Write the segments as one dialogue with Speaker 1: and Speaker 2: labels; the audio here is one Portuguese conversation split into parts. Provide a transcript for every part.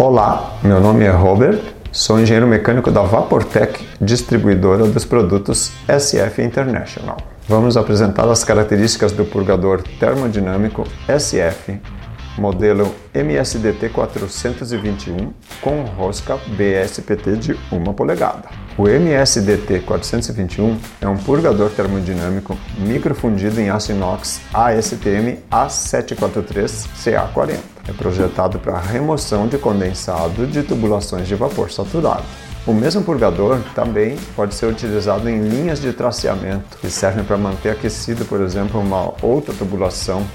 Speaker 1: Olá, meu nome é Robert, sou engenheiro mecânico da Vaportec, distribuidora dos produtos SF International. Vamos apresentar as características do purgador termodinâmico SF modelo MSDT 421 com rosca BSPT de 1 polegada. O MSDT 421 é um purgador termodinâmico microfundido em aço inox ASTM A743CA40. É projetado para remoção de condensado de tubulações de vapor saturado. O mesmo purgador também pode ser utilizado em linhas de traceamento, que servem para manter aquecido, por exemplo, uma outra tubulação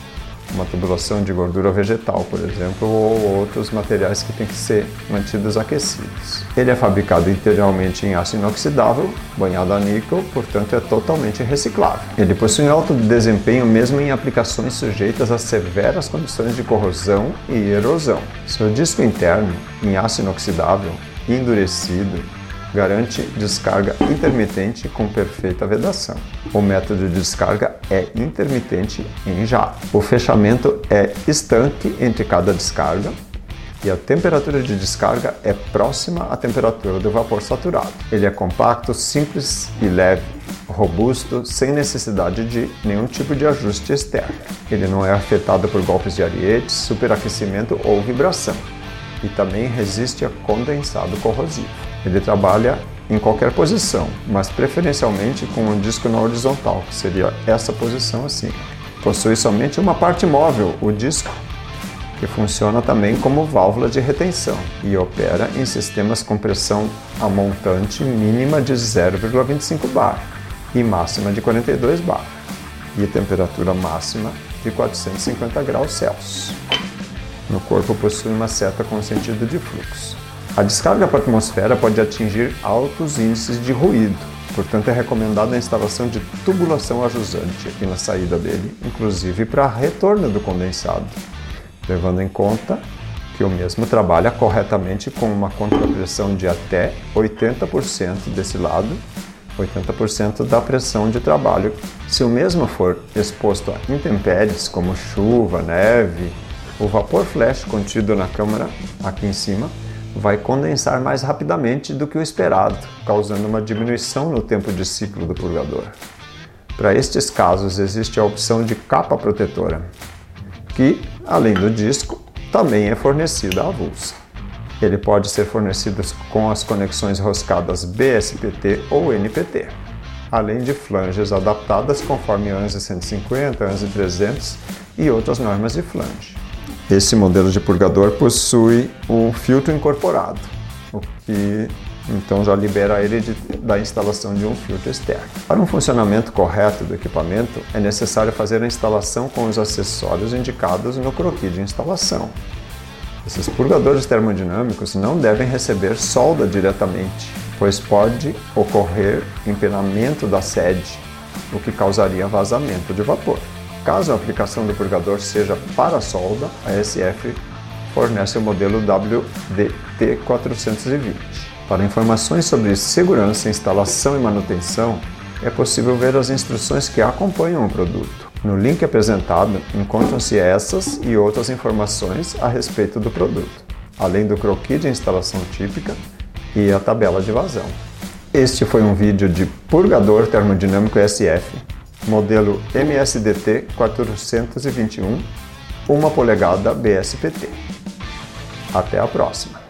Speaker 1: uma tubulação de gordura vegetal, por exemplo, ou outros materiais que têm que ser mantidos aquecidos. Ele é fabricado integralmente em aço inoxidável, banhado a níquel, portanto é totalmente reciclável. Ele possui alto desempenho mesmo em aplicações sujeitas a severas condições de corrosão e erosão. Seu disco interno, em aço inoxidável, endurecido, garante descarga intermitente com perfeita vedação. O método de descarga é intermitente em jato. O fechamento é estanque entre cada descarga e a temperatura de descarga é próxima à temperatura do vapor saturado. Ele é compacto, simples e leve, robusto, sem necessidade de nenhum tipo de ajuste externo. Ele não é afetado por golpes de ariete, superaquecimento ou vibração e também resiste a condensado corrosivo. Ele trabalha em qualquer posição, mas preferencialmente com um disco na horizontal, que seria essa posição assim. Possui somente uma parte móvel, o disco, que funciona também como válvula de retenção e opera em sistemas com pressão a montante mínima de 0,25 bar e máxima de 42 bar e temperatura máxima de 450 graus Celsius. No corpo possui uma seta com sentido de fluxo. A descarga para a atmosfera pode atingir altos índices de ruído, portanto é recomendada a instalação de tubulação ajusante aqui na saída dele, inclusive para retorno do condensado, levando em conta que o mesmo trabalha corretamente com uma contrapressão de até 80% desse lado, 80% da pressão de trabalho. Se o mesmo for exposto a intempéries como chuva, neve, o vapor flash contido na câmara aqui em cima vai condensar mais rapidamente do que o esperado, causando uma diminuição no tempo de ciclo do purgador. Para estes casos, existe a opção de capa protetora, que, além do disco, também é fornecida avulsa. Ele pode ser fornecido com as conexões roscadas BSPT ou NPT, além de flanges adaptadas conforme ANSI 150, ANSI 300 e outras normas de flange. Esse modelo de purgador possui um filtro incorporado, o que então já libera ele de, da instalação de um filtro externo. Para um funcionamento correto do equipamento, é necessário fazer a instalação com os acessórios indicados no croquis de instalação. Esses purgadores termodinâmicos não devem receber solda diretamente, pois pode ocorrer empenamento da sede, o que causaria vazamento de vapor. Caso a aplicação do purgador seja para solda, a SF fornece o modelo WDT420. Para informações sobre segurança, instalação e manutenção, é possível ver as instruções que acompanham o produto. No link apresentado encontram-se essas e outras informações a respeito do produto, além do croquis de instalação típica e a tabela de vazão. Este foi um vídeo de purgador termodinâmico SF modelo MSDT 421, 1 polegada BSPT. Até a próxima!